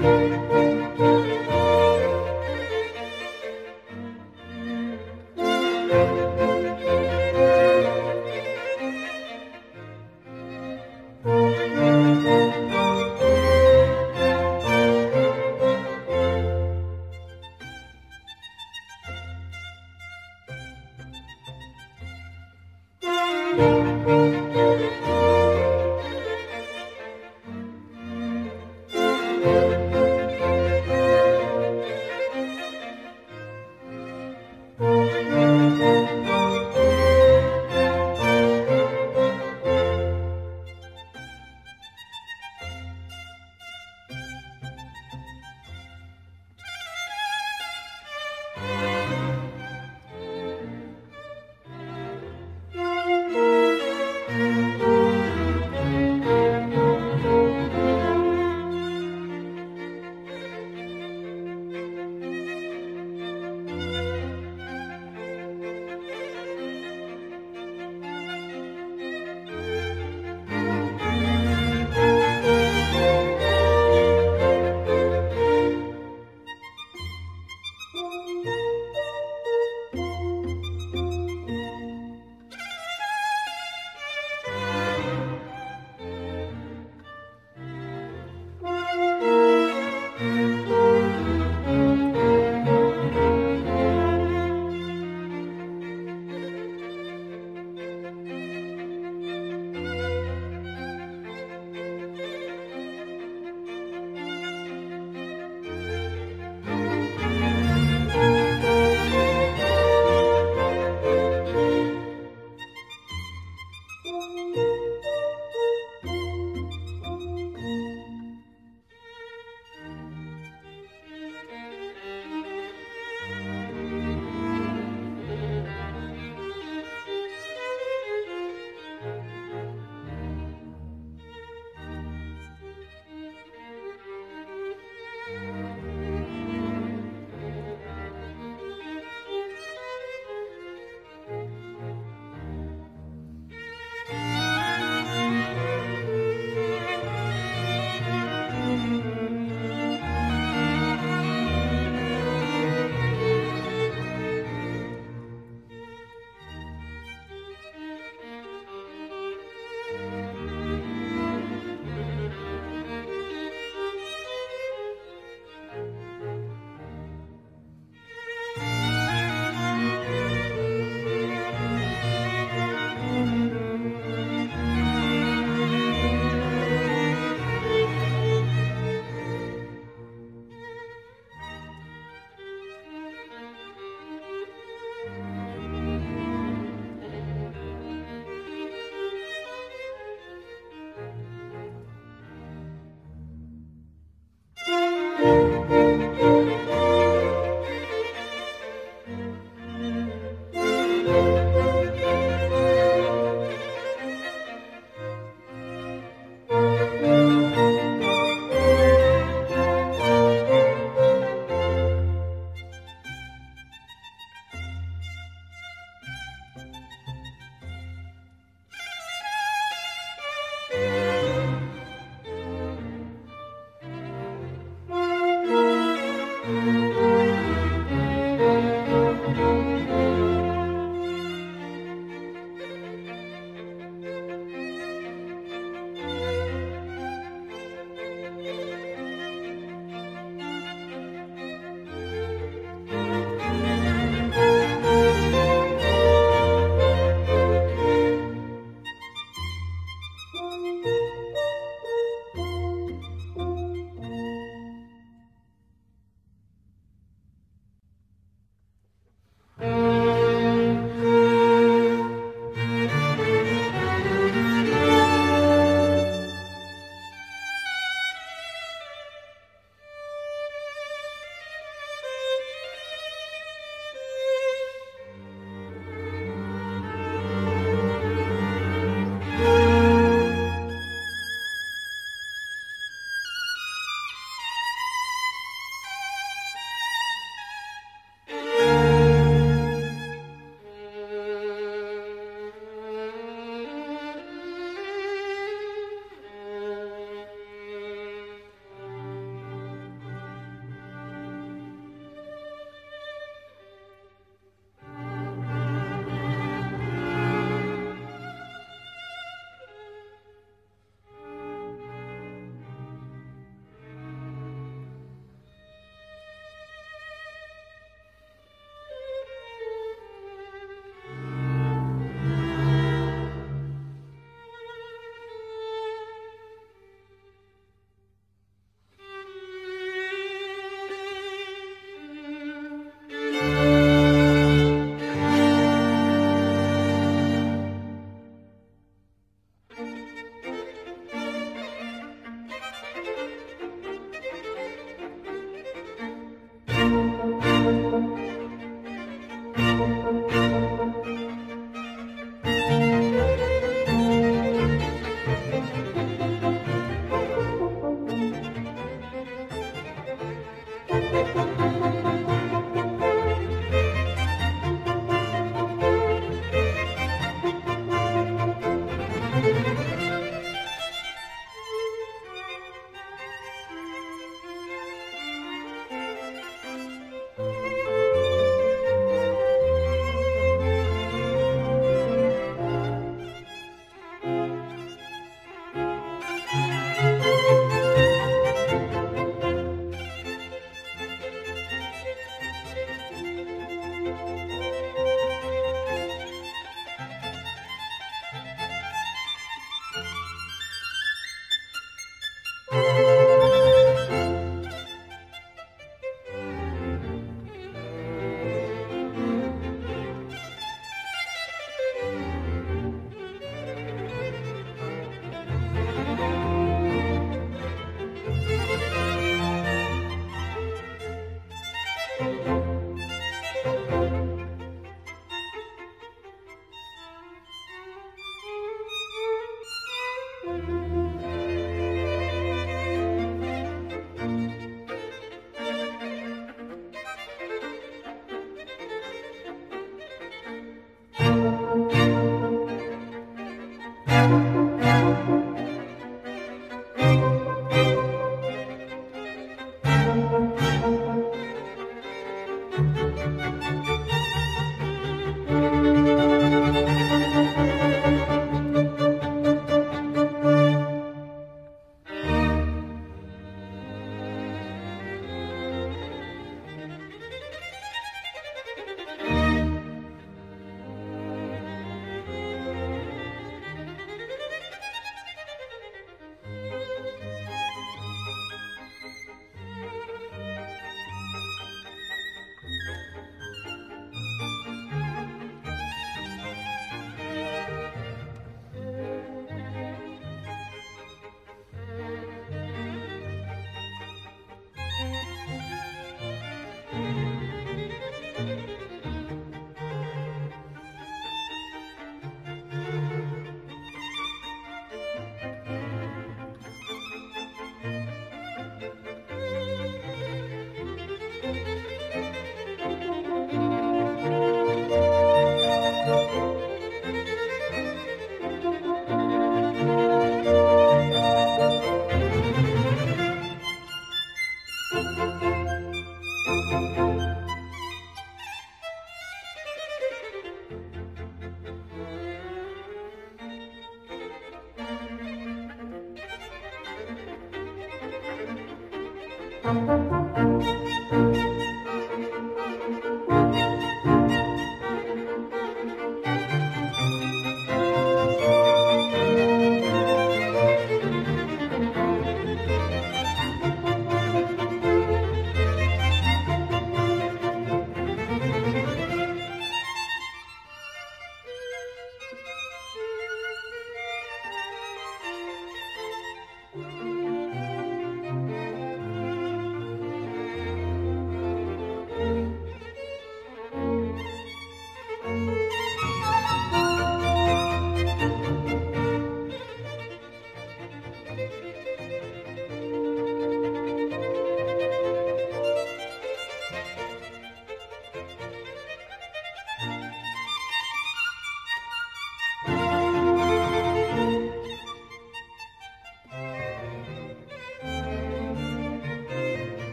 Música